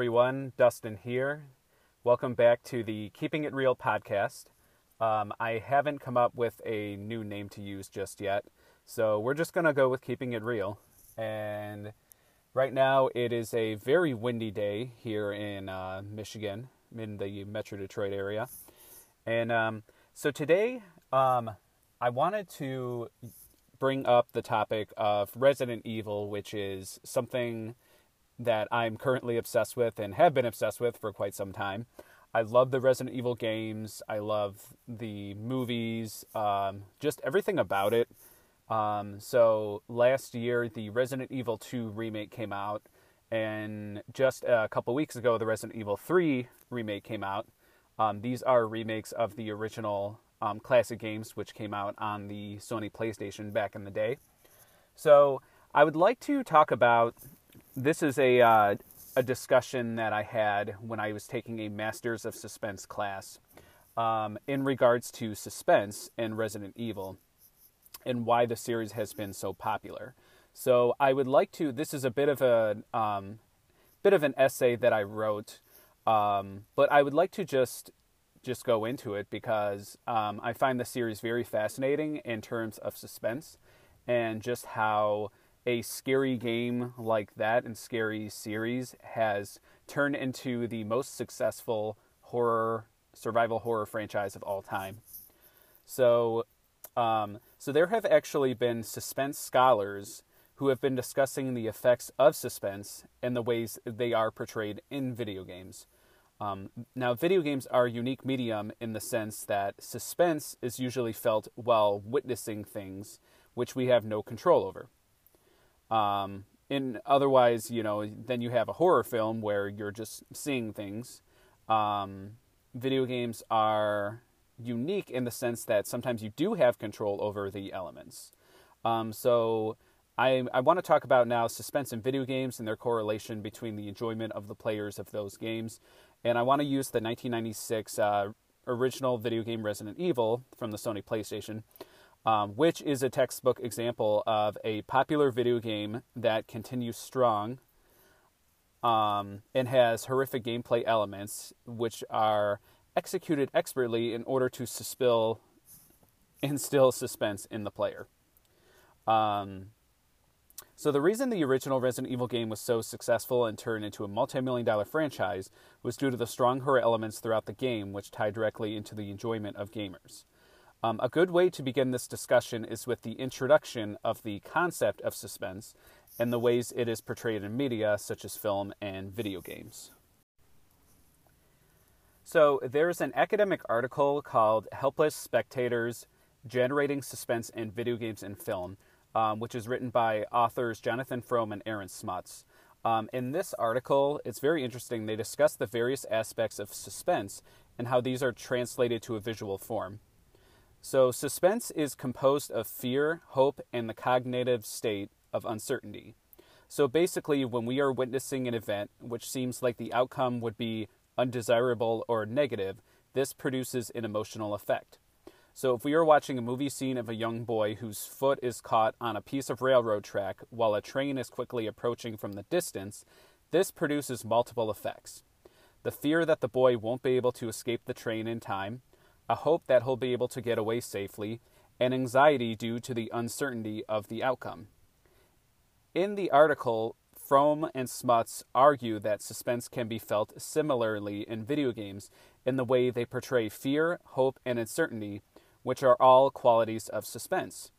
Everyone, Dustin here. Welcome back to the Keeping It Real podcast. Um, I haven't come up with a new name to use just yet, so we're just going to go with Keeping It Real. And right now it is a very windy day here in uh, Michigan, in the Metro Detroit area. And um, so today um, I wanted to bring up the topic of Resident Evil, which is something that I'm currently obsessed with and have been obsessed with for quite some time. I love the Resident Evil games. I love the movies, um, just everything about it. Um, so last year, the Resident Evil 2 remake came out, and just a couple weeks ago, the Resident Evil 3 remake came out. Um, these are remakes of the original um, classic games, which came out on the Sony PlayStation back in the day. So I would like to talk about this is a uh, a discussion that I had when I was taking a Masters of Suspense class um, in regards to suspense and Resident Evil and why the series has been so popular. So I would like to. This is a bit of a um, bit of an essay that I wrote, um, but I would like to just just go into it because um, I find the series very fascinating in terms of suspense and just how a scary game like that and scary series has turned into the most successful horror survival horror franchise of all time. So, um, so there have actually been suspense scholars who have been discussing the effects of suspense and the ways they are portrayed in video games. Um, now, video games are a unique medium in the sense that suspense is usually felt while witnessing things which we have no control over. Um, in otherwise, you know, then you have a horror film where you're just seeing things. Um, video games are unique in the sense that sometimes you do have control over the elements. Um, so I, I want to talk about now suspense in video games and their correlation between the enjoyment of the players of those games. And I want to use the 1996 uh, original video game Resident Evil from the Sony PlayStation um, which is a textbook example of a popular video game that continues strong um, and has horrific gameplay elements, which are executed expertly in order to suspill, instill suspense in the player. Um, so, the reason the original Resident Evil game was so successful and turned into a multi million dollar franchise was due to the strong horror elements throughout the game, which tie directly into the enjoyment of gamers. Um, a good way to begin this discussion is with the introduction of the concept of suspense and the ways it is portrayed in media such as film and video games. So, there's an academic article called Helpless Spectators Generating Suspense in Video Games and Film, um, which is written by authors Jonathan Fromm and Aaron Smuts. Um, in this article, it's very interesting. They discuss the various aspects of suspense and how these are translated to a visual form. So, suspense is composed of fear, hope, and the cognitive state of uncertainty. So, basically, when we are witnessing an event which seems like the outcome would be undesirable or negative, this produces an emotional effect. So, if we are watching a movie scene of a young boy whose foot is caught on a piece of railroad track while a train is quickly approaching from the distance, this produces multiple effects. The fear that the boy won't be able to escape the train in time, a hope that he'll be able to get away safely, and anxiety due to the uncertainty of the outcome. In the article, Fromm and Smuts argue that suspense can be felt similarly in video games in the way they portray fear, hope, and uncertainty, which are all qualities of suspense.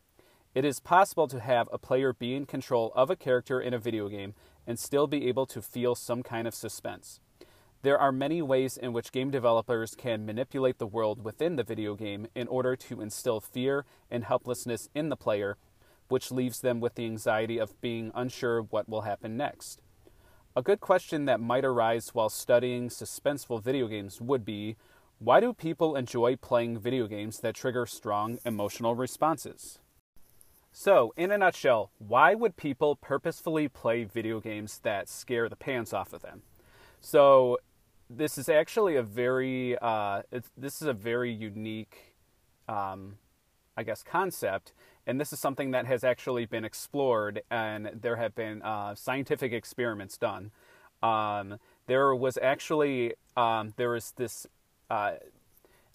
It is possible to have a player be in control of a character in a video game and still be able to feel some kind of suspense. There are many ways in which game developers can manipulate the world within the video game in order to instill fear and helplessness in the player, which leaves them with the anxiety of being unsure what will happen next. A good question that might arise while studying suspenseful video games would be why do people enjoy playing video games that trigger strong emotional responses? So, in a nutshell, why would people purposefully play video games that scare the pants off of them? So, this is actually a very uh, this is a very unique, um, I guess, concept, and this is something that has actually been explored, and there have been uh, scientific experiments done. Um, there was actually um, there was this. Uh,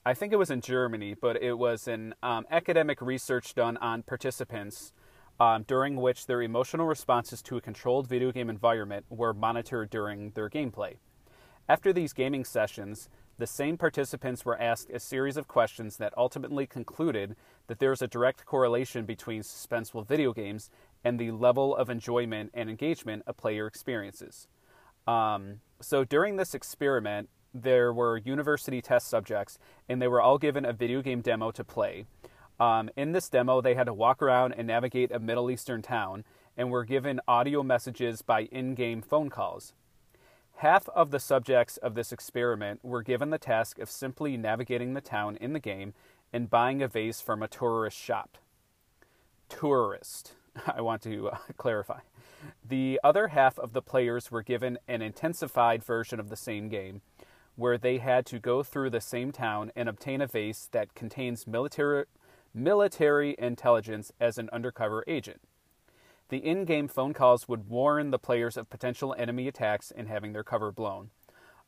I think it was in Germany, but it was an um, academic research done on participants um, during which their emotional responses to a controlled video game environment were monitored during their gameplay. After these gaming sessions, the same participants were asked a series of questions that ultimately concluded that there is a direct correlation between suspenseful video games and the level of enjoyment and engagement a player experiences. Um, so during this experiment, there were university test subjects, and they were all given a video game demo to play. Um, in this demo, they had to walk around and navigate a Middle Eastern town, and were given audio messages by in game phone calls. Half of the subjects of this experiment were given the task of simply navigating the town in the game and buying a vase from a tourist shop. Tourist, I want to uh, clarify. The other half of the players were given an intensified version of the same game, where they had to go through the same town and obtain a vase that contains military, military intelligence as an undercover agent. The in game phone calls would warn the players of potential enemy attacks and having their cover blown.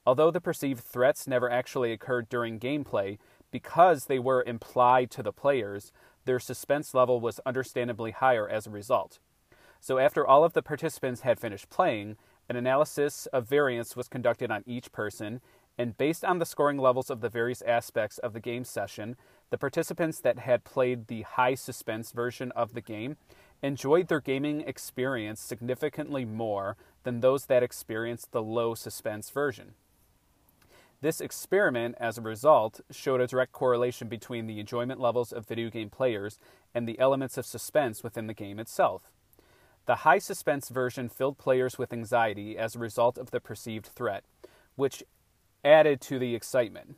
Although the perceived threats never actually occurred during gameplay, because they were implied to the players, their suspense level was understandably higher as a result. So, after all of the participants had finished playing, an analysis of variance was conducted on each person, and based on the scoring levels of the various aspects of the game session, the participants that had played the high suspense version of the game enjoyed their gaming experience significantly more than those that experienced the low suspense version. This experiment, as a result, showed a direct correlation between the enjoyment levels of video game players and the elements of suspense within the game itself. The high suspense version filled players with anxiety as a result of the perceived threat, which added to the excitement.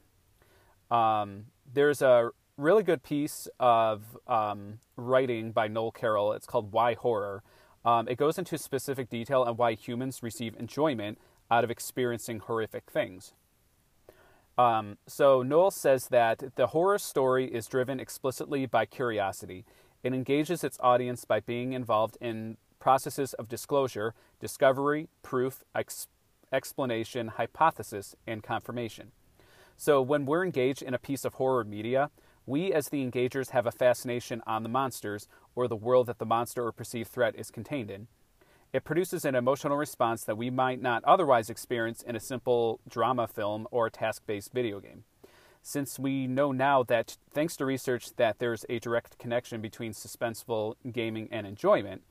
Um, there's a really good piece of um, writing by Noel Carroll. It's called Why Horror. Um, it goes into specific detail on why humans receive enjoyment out of experiencing horrific things. Um, so Noel says that the horror story is driven explicitly by curiosity. It engages its audience by being involved in processes of disclosure, discovery, proof, ex- explanation, hypothesis, and confirmation. So when we're engaged in a piece of horror media, we, as the engagers, have a fascination on the monsters or the world that the monster or perceived threat is contained in. It produces an emotional response that we might not otherwise experience in a simple drama film or task based video game. Since we know now that, thanks to research, that there's a direct connection between suspenseful gaming and enjoyment,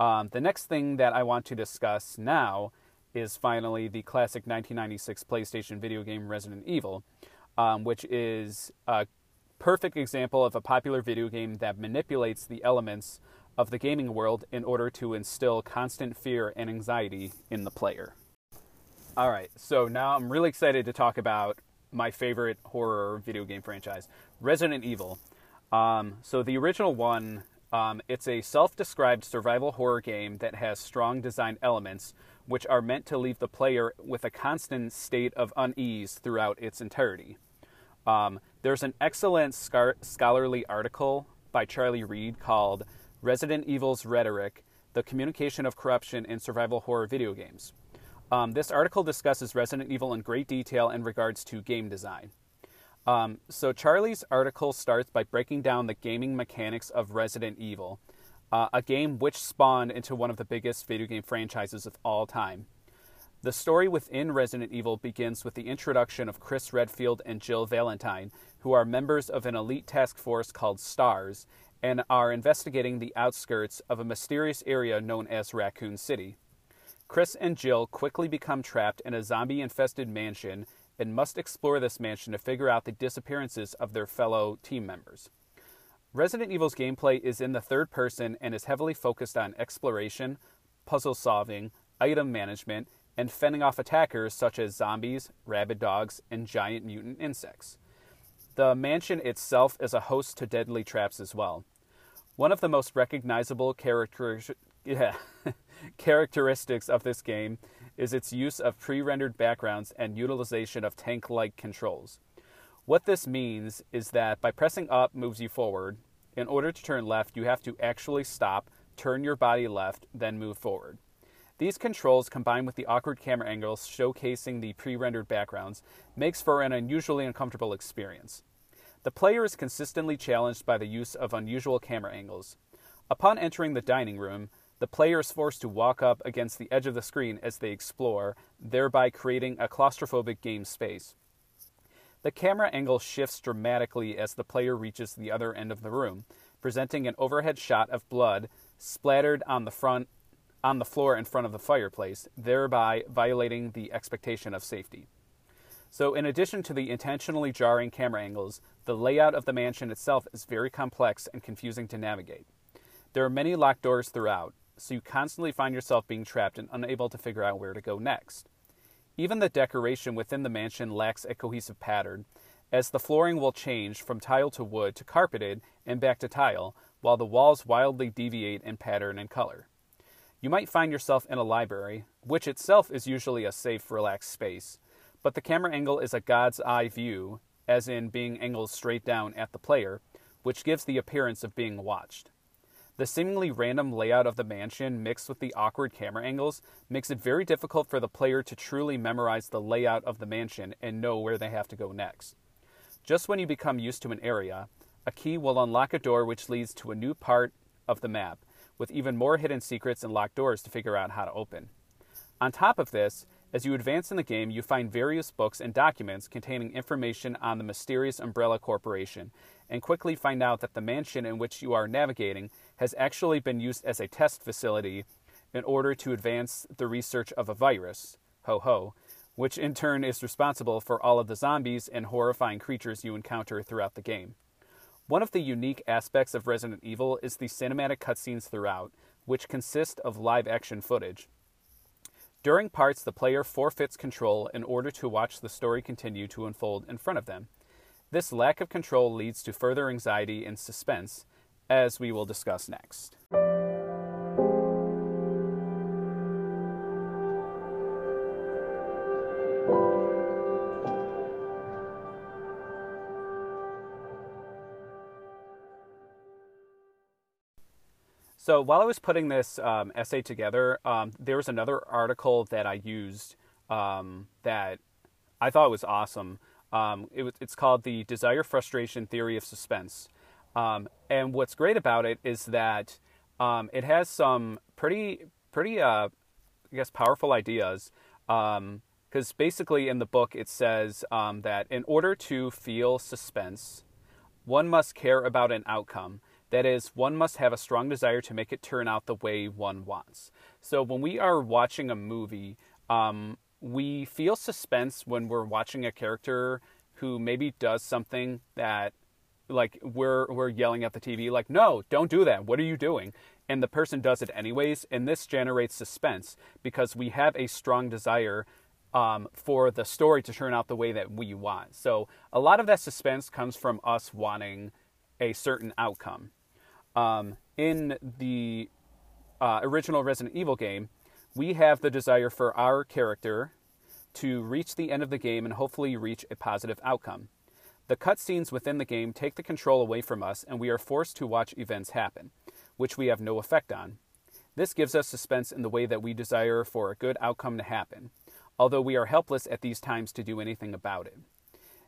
um, the next thing that I want to discuss now is finally the classic 1996 PlayStation video game Resident Evil, um, which is a perfect example of a popular video game that manipulates the elements of the gaming world in order to instill constant fear and anxiety in the player. All right, so now I'm really excited to talk about my favorite horror video game franchise, Resident Evil. Um, so the original one, um, it's a self-described survival horror game that has strong design elements, which are meant to leave the player with a constant state of unease throughout its entirety. Um, there's an excellent scholarly article by Charlie Reed called Resident Evil's Rhetoric The Communication of Corruption in Survival Horror Video Games. Um, this article discusses Resident Evil in great detail in regards to game design. Um, so, Charlie's article starts by breaking down the gaming mechanics of Resident Evil, uh, a game which spawned into one of the biggest video game franchises of all time. The story within Resident Evil begins with the introduction of Chris Redfield and Jill Valentine, who are members of an elite task force called STARS and are investigating the outskirts of a mysterious area known as Raccoon City. Chris and Jill quickly become trapped in a zombie infested mansion and must explore this mansion to figure out the disappearances of their fellow team members. Resident Evil's gameplay is in the third person and is heavily focused on exploration, puzzle solving, item management, and fending off attackers such as zombies, rabid dogs, and giant mutant insects. The mansion itself is a host to deadly traps as well. One of the most recognizable character- yeah, characteristics of this game is its use of pre rendered backgrounds and utilization of tank like controls. What this means is that by pressing up moves you forward. In order to turn left, you have to actually stop, turn your body left, then move forward. These controls, combined with the awkward camera angles showcasing the pre rendered backgrounds, makes for an unusually uncomfortable experience. The player is consistently challenged by the use of unusual camera angles. Upon entering the dining room, the player is forced to walk up against the edge of the screen as they explore, thereby creating a claustrophobic game space. The camera angle shifts dramatically as the player reaches the other end of the room, presenting an overhead shot of blood splattered on the front on the floor in front of the fireplace, thereby violating the expectation of safety. So, in addition to the intentionally jarring camera angles, the layout of the mansion itself is very complex and confusing to navigate. There are many locked doors throughout, so you constantly find yourself being trapped and unable to figure out where to go next. Even the decoration within the mansion lacks a cohesive pattern, as the flooring will change from tile to wood to carpeted and back to tile, while the walls wildly deviate in pattern and color. You might find yourself in a library, which itself is usually a safe, relaxed space, but the camera angle is a God's eye view, as in being angled straight down at the player, which gives the appearance of being watched. The seemingly random layout of the mansion mixed with the awkward camera angles makes it very difficult for the player to truly memorize the layout of the mansion and know where they have to go next. Just when you become used to an area, a key will unlock a door which leads to a new part of the map, with even more hidden secrets and locked doors to figure out how to open. On top of this, as you advance in the game, you find various books and documents containing information on the mysterious Umbrella Corporation and quickly find out that the mansion in which you are navigating has actually been used as a test facility in order to advance the research of a virus, ho ho, which in turn is responsible for all of the zombies and horrifying creatures you encounter throughout the game. One of the unique aspects of Resident Evil is the cinematic cutscenes throughout, which consist of live action footage. During parts, the player forfeits control in order to watch the story continue to unfold in front of them. This lack of control leads to further anxiety and suspense, as we will discuss next. So while I was putting this um, essay together, um, there was another article that I used um, that I thought was awesome. Um, it was, it's called the Desire Frustration Theory of Suspense. Um, and what's great about it is that um, it has some pretty, pretty, uh, I guess, powerful ideas. Because basically in the book it says that in order to feel suspense, one must care about an outcome. That is, one must have a strong desire to make it turn out the way one wants. So when we are watching a movie, um, we feel suspense when we're watching a character who maybe does something that like we're we're yelling at the TV like no don't do that. What are you doing? And the person does it anyways and this generates suspense because we have a strong desire um, for the story to turn out the way that we want. So a lot of that suspense comes from us wanting a certain outcome um, in the uh, original Resident Evil game we have the desire for our character to reach the end of the game and hopefully reach a positive outcome. The cutscenes within the game take the control away from us, and we are forced to watch events happen, which we have no effect on. This gives us suspense in the way that we desire for a good outcome to happen, although we are helpless at these times to do anything about it.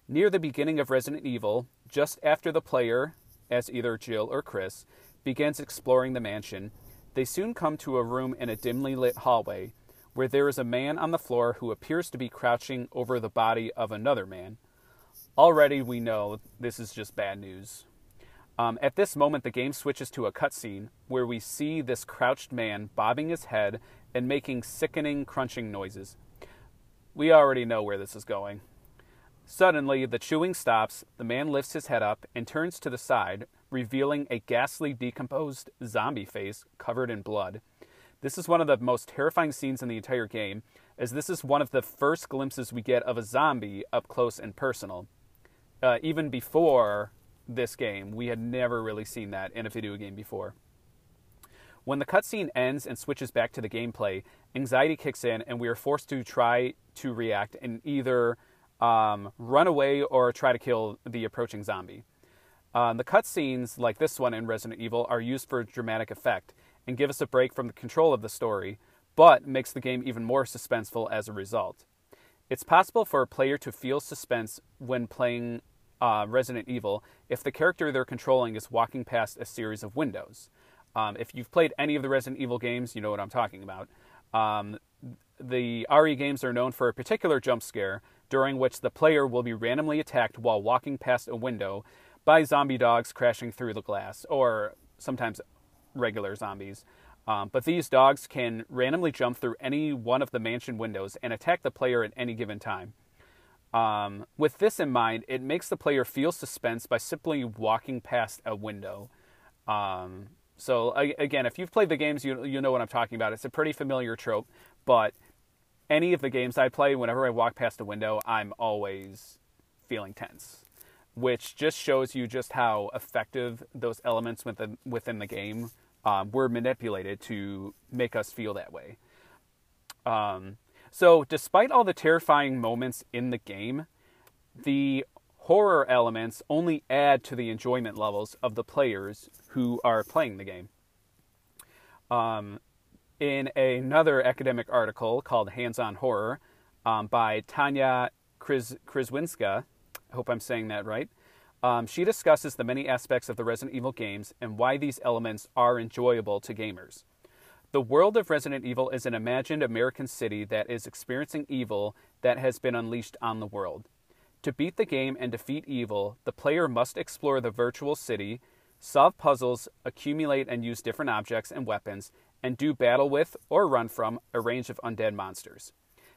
Near the beginning of Resident Evil, just after the player, as either Jill or Chris, begins exploring the mansion, they soon come to a room in a dimly lit hallway where there is a man on the floor who appears to be crouching over the body of another man. Already we know this is just bad news. Um, at this moment, the game switches to a cutscene where we see this crouched man bobbing his head and making sickening crunching noises. We already know where this is going. Suddenly, the chewing stops, the man lifts his head up and turns to the side, revealing a ghastly, decomposed zombie face covered in blood. This is one of the most terrifying scenes in the entire game, as this is one of the first glimpses we get of a zombie up close and personal. Uh, even before this game, we had never really seen that in a video game before. When the cutscene ends and switches back to the gameplay, anxiety kicks in, and we are forced to try to react and either um, run away or try to kill the approaching zombie. Um, the cutscenes, like this one in Resident Evil, are used for dramatic effect and give us a break from the control of the story, but makes the game even more suspenseful as a result. It's possible for a player to feel suspense when playing uh, Resident Evil if the character they're controlling is walking past a series of windows. Um, if you've played any of the Resident Evil games, you know what I'm talking about. Um, the RE games are known for a particular jump scare during which the player will be randomly attacked while walking past a window by zombie dogs crashing through the glass, or sometimes regular zombies. Um, but these dogs can randomly jump through any one of the mansion windows and attack the player at any given time. Um, with this in mind, it makes the player feel suspense by simply walking past a window. Um, so again, if you've played the games, you you know what I'm talking about. It's a pretty familiar trope, but any of the games I play, whenever I walk past a window, I'm always feeling tense, which just shows you just how effective those elements within within the game um, were manipulated to make us feel that way. Um, so, despite all the terrifying moments in the game, the horror elements only add to the enjoyment levels of the players who are playing the game. Um, in another academic article called Hands on Horror um, by Tanya Kriz- I hope I'm saying that right, um, she discusses the many aspects of the Resident Evil games and why these elements are enjoyable to gamers. The world of Resident Evil is an imagined American city that is experiencing evil that has been unleashed on the world. To beat the game and defeat evil, the player must explore the virtual city, solve puzzles, accumulate and use different objects and weapons, and do battle with or run from a range of undead monsters.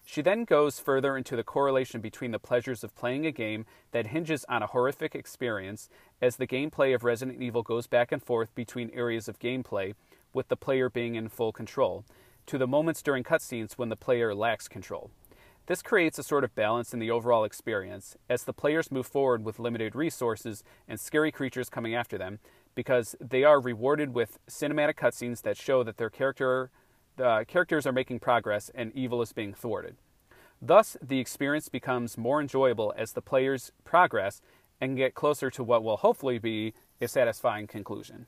She then goes further into the correlation between the pleasures of playing a game that hinges on a horrific experience as the gameplay of Resident Evil goes back and forth between areas of gameplay with the player being in full control, to the moments during cutscenes when the player lacks control. This creates a sort of balance in the overall experience as the players move forward with limited resources and scary creatures coming after them because they are rewarded with cinematic cutscenes that show that their character characters are making progress and evil is being thwarted. Thus, the experience becomes more enjoyable as the players progress and get closer to what will hopefully be a satisfying conclusion.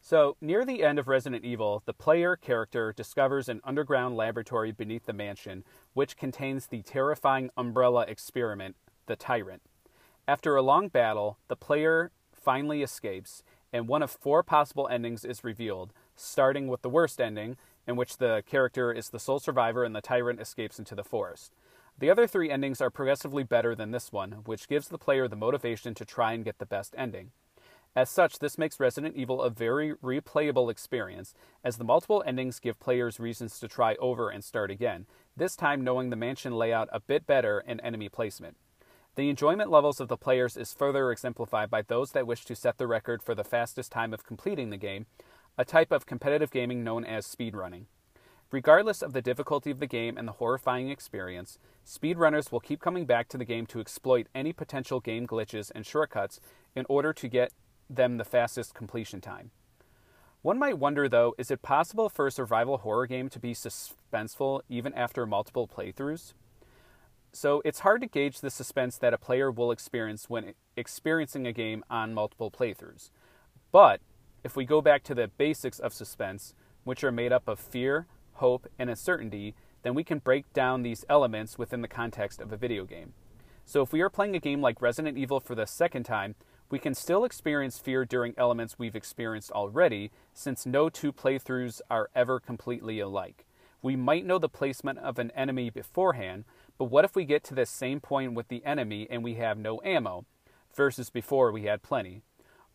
So, near the end of Resident Evil, the player character discovers an underground laboratory beneath the mansion, which contains the terrifying Umbrella experiment, the Tyrant. After a long battle, the player finally escapes, and one of four possible endings is revealed, starting with the worst ending, in which the character is the sole survivor and the tyrant escapes into the forest. The other three endings are progressively better than this one, which gives the player the motivation to try and get the best ending. As such, this makes Resident Evil a very replayable experience, as the multiple endings give players reasons to try over and start again, this time knowing the mansion layout a bit better and enemy placement. The enjoyment levels of the players is further exemplified by those that wish to set the record for the fastest time of completing the game, a type of competitive gaming known as speedrunning. Regardless of the difficulty of the game and the horrifying experience, speedrunners will keep coming back to the game to exploit any potential game glitches and shortcuts in order to get them the fastest completion time. One might wonder, though, is it possible for a survival horror game to be suspenseful even after multiple playthroughs? So it's hard to gauge the suspense that a player will experience when experiencing a game on multiple playthroughs. But if we go back to the basics of suspense, which are made up of fear, hope, and uncertainty, then we can break down these elements within the context of a video game. So if we are playing a game like Resident Evil for the second time, we can still experience fear during elements we've experienced already, since no two playthroughs are ever completely alike. We might know the placement of an enemy beforehand, but what if we get to this same point with the enemy and we have no ammo, versus before we had plenty?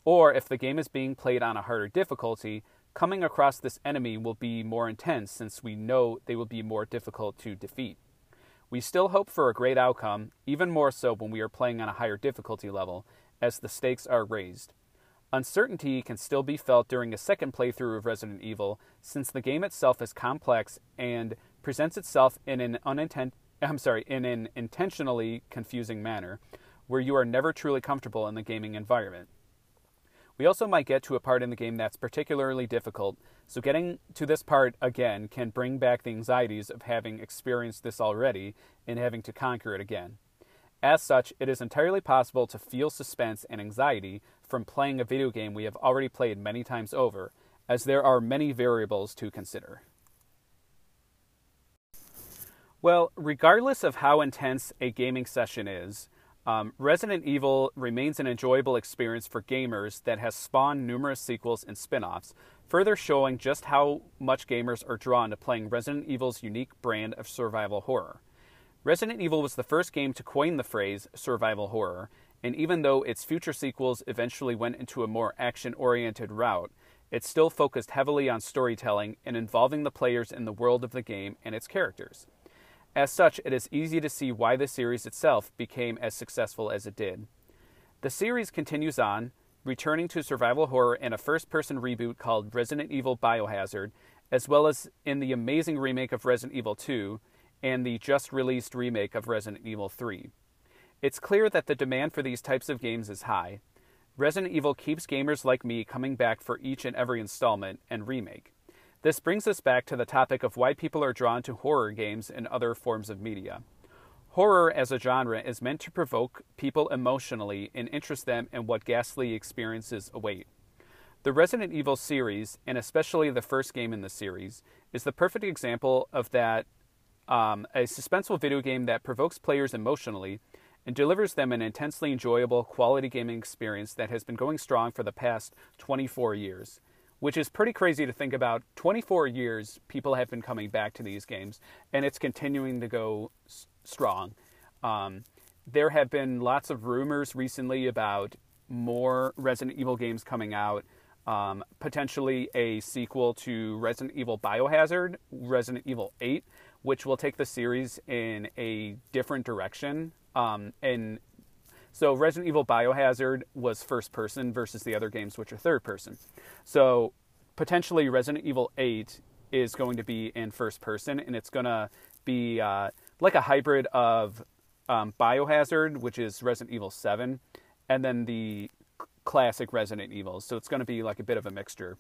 Or if the game is being played on a harder difficulty, coming across this enemy will be more intense since we know they will be more difficult to defeat. We still hope for a great outcome, even more so when we are playing on a higher difficulty level, as the stakes are raised. Uncertainty can still be felt during a second playthrough of Resident Evil, since the game itself is complex and presents itself in an unintent I'm sorry, in an intentionally confusing manner, where you are never truly comfortable in the gaming environment. We also might get to a part in the game that's particularly difficult, so getting to this part again can bring back the anxieties of having experienced this already and having to conquer it again. As such, it is entirely possible to feel suspense and anxiety from playing a video game we have already played many times over, as there are many variables to consider. Well, regardless of how intense a gaming session is, um, Resident Evil remains an enjoyable experience for gamers that has spawned numerous sequels and spin offs, further showing just how much gamers are drawn to playing Resident Evil's unique brand of survival horror. Resident Evil was the first game to coin the phrase survival horror, and even though its future sequels eventually went into a more action oriented route, it still focused heavily on storytelling and involving the players in the world of the game and its characters. As such, it is easy to see why the series itself became as successful as it did. The series continues on, returning to survival horror in a first person reboot called Resident Evil Biohazard, as well as in the amazing remake of Resident Evil 2 and the just released remake of Resident Evil 3. It's clear that the demand for these types of games is high. Resident Evil keeps gamers like me coming back for each and every installment and remake. This brings us back to the topic of why people are drawn to horror games and other forms of media. Horror as a genre is meant to provoke people emotionally and interest them in what ghastly experiences await. The Resident Evil series, and especially the first game in the series, is the perfect example of that um, a suspenseful video game that provokes players emotionally and delivers them an intensely enjoyable quality gaming experience that has been going strong for the past 24 years which is pretty crazy to think about. 24 years, people have been coming back to these games, and it's continuing to go s- strong. Um, there have been lots of rumors recently about more Resident Evil games coming out. Um, potentially a sequel to Resident Evil Biohazard, Resident Evil 8, which will take the series in a different direction um, and so Resident Evil Biohazard was first person versus the other games, which are third person. So potentially Resident Evil 8 is going to be in first person, and it's going to be uh, like a hybrid of um, Biohazard, which is Resident Evil 7, and then the classic Resident Evil. So it's going to be like a bit of a mixture.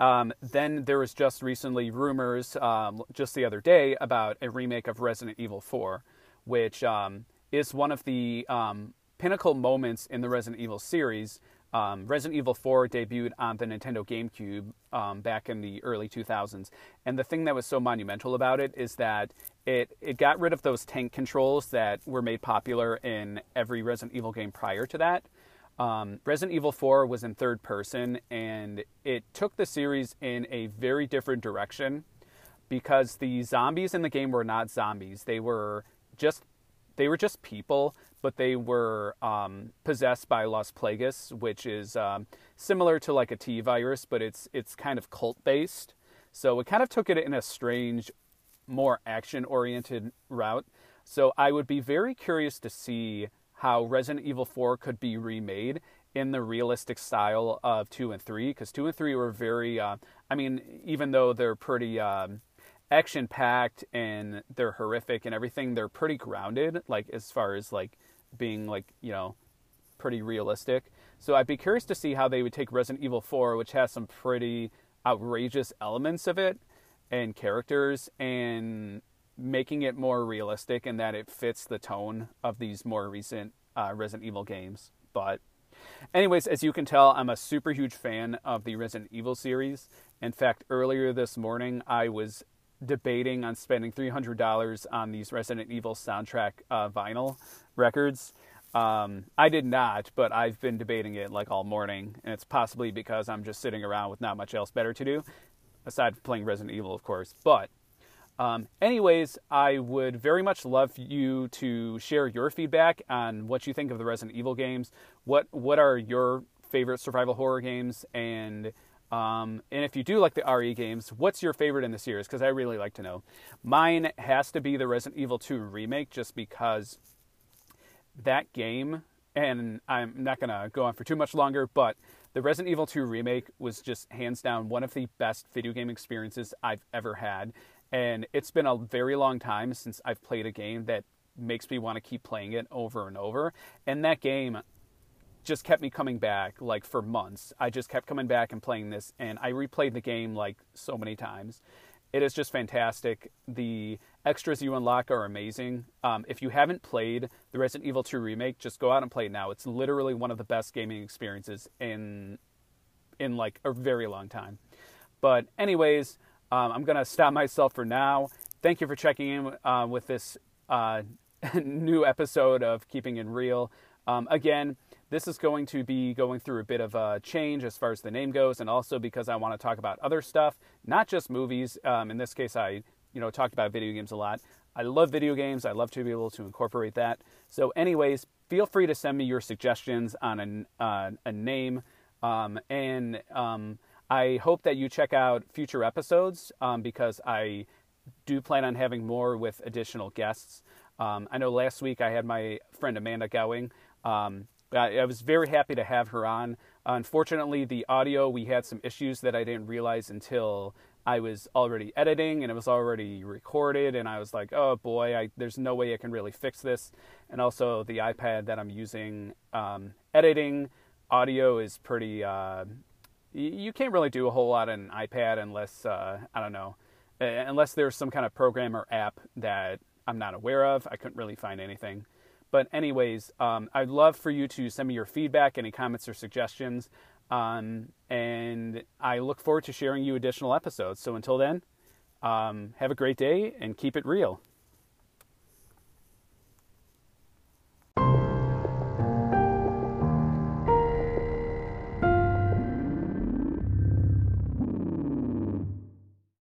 Um, then there was just recently rumors, um, just the other day, about a remake of Resident Evil 4, which um, is one of the um, pinnacle moments in the Resident Evil series. Um, Resident Evil 4 debuted on the Nintendo GameCube um, back in the early 2000s, and the thing that was so monumental about it is that it it got rid of those tank controls that were made popular in every Resident Evil game prior to that. Um, Resident Evil 4 was in third person, and it took the series in a very different direction because the zombies in the game were not zombies; they were just they were just people, but they were um, possessed by Las Plagas, which is um, similar to like a T virus, but it's it's kind of cult based. So it kind of took it in a strange, more action oriented route. So I would be very curious to see how Resident Evil 4 could be remade in the realistic style of 2 and 3 because 2 and 3 were very uh, i mean even though they're pretty um, action packed and they're horrific and everything they're pretty grounded like as far as like being like you know pretty realistic. So i'd be curious to see how they would take resident evil 4 which has some pretty outrageous elements of it and characters and making it more realistic and that it fits the tone of these more recent uh, resident evil games. But anyways as you can tell i'm a super huge fan of the resident evil series. In fact earlier this morning i was debating on spending $300 on these Resident Evil soundtrack uh, vinyl records. Um, I did not, but I've been debating it like all morning, and it's possibly because I'm just sitting around with not much else better to do, aside from playing Resident Evil, of course. But, um, anyways, I would very much love you to share your feedback on what you think of the Resident Evil games. What what are your favorite survival horror games, and um, and if you do like the RE games, what's your favorite in the series? Because I really like to know. Mine has to be the Resident Evil 2 remake, just because that game, and I'm not going to go on for too much longer, but the Resident Evil 2 remake was just hands down one of the best video game experiences I've ever had. And it's been a very long time since I've played a game that makes me want to keep playing it over and over. And that game, just kept me coming back like for months. I just kept coming back and playing this, and I replayed the game like so many times. It is just fantastic. The extras you unlock are amazing. Um, if you haven't played the Resident Evil 2 remake, just go out and play it now. It's literally one of the best gaming experiences in in like a very long time. But anyways, um, I'm gonna stop myself for now. Thank you for checking in uh, with this uh, new episode of Keeping It Real. Um, again, this is going to be going through a bit of a change as far as the name goes, and also because I want to talk about other stuff, not just movies. Um, in this case, I you know talked about video games a lot. I love video games. I love to be able to incorporate that. So, anyways, feel free to send me your suggestions on a, uh, a name, um, and um, I hope that you check out future episodes um, because I do plan on having more with additional guests. Um, I know last week I had my friend Amanda Gowing. Um, I, I was very happy to have her on. Unfortunately, the audio, we had some issues that I didn't realize until I was already editing and it was already recorded, and I was like, oh boy, I, there's no way I can really fix this. And also, the iPad that I'm using um, editing audio is pretty. Uh, you can't really do a whole lot on an iPad unless uh, I don't know, unless there's some kind of program or app that I'm not aware of. I couldn't really find anything. But, anyways, um, I'd love for you to send me your feedback, any comments or suggestions. Um, and I look forward to sharing you additional episodes. So, until then, um, have a great day and keep it real.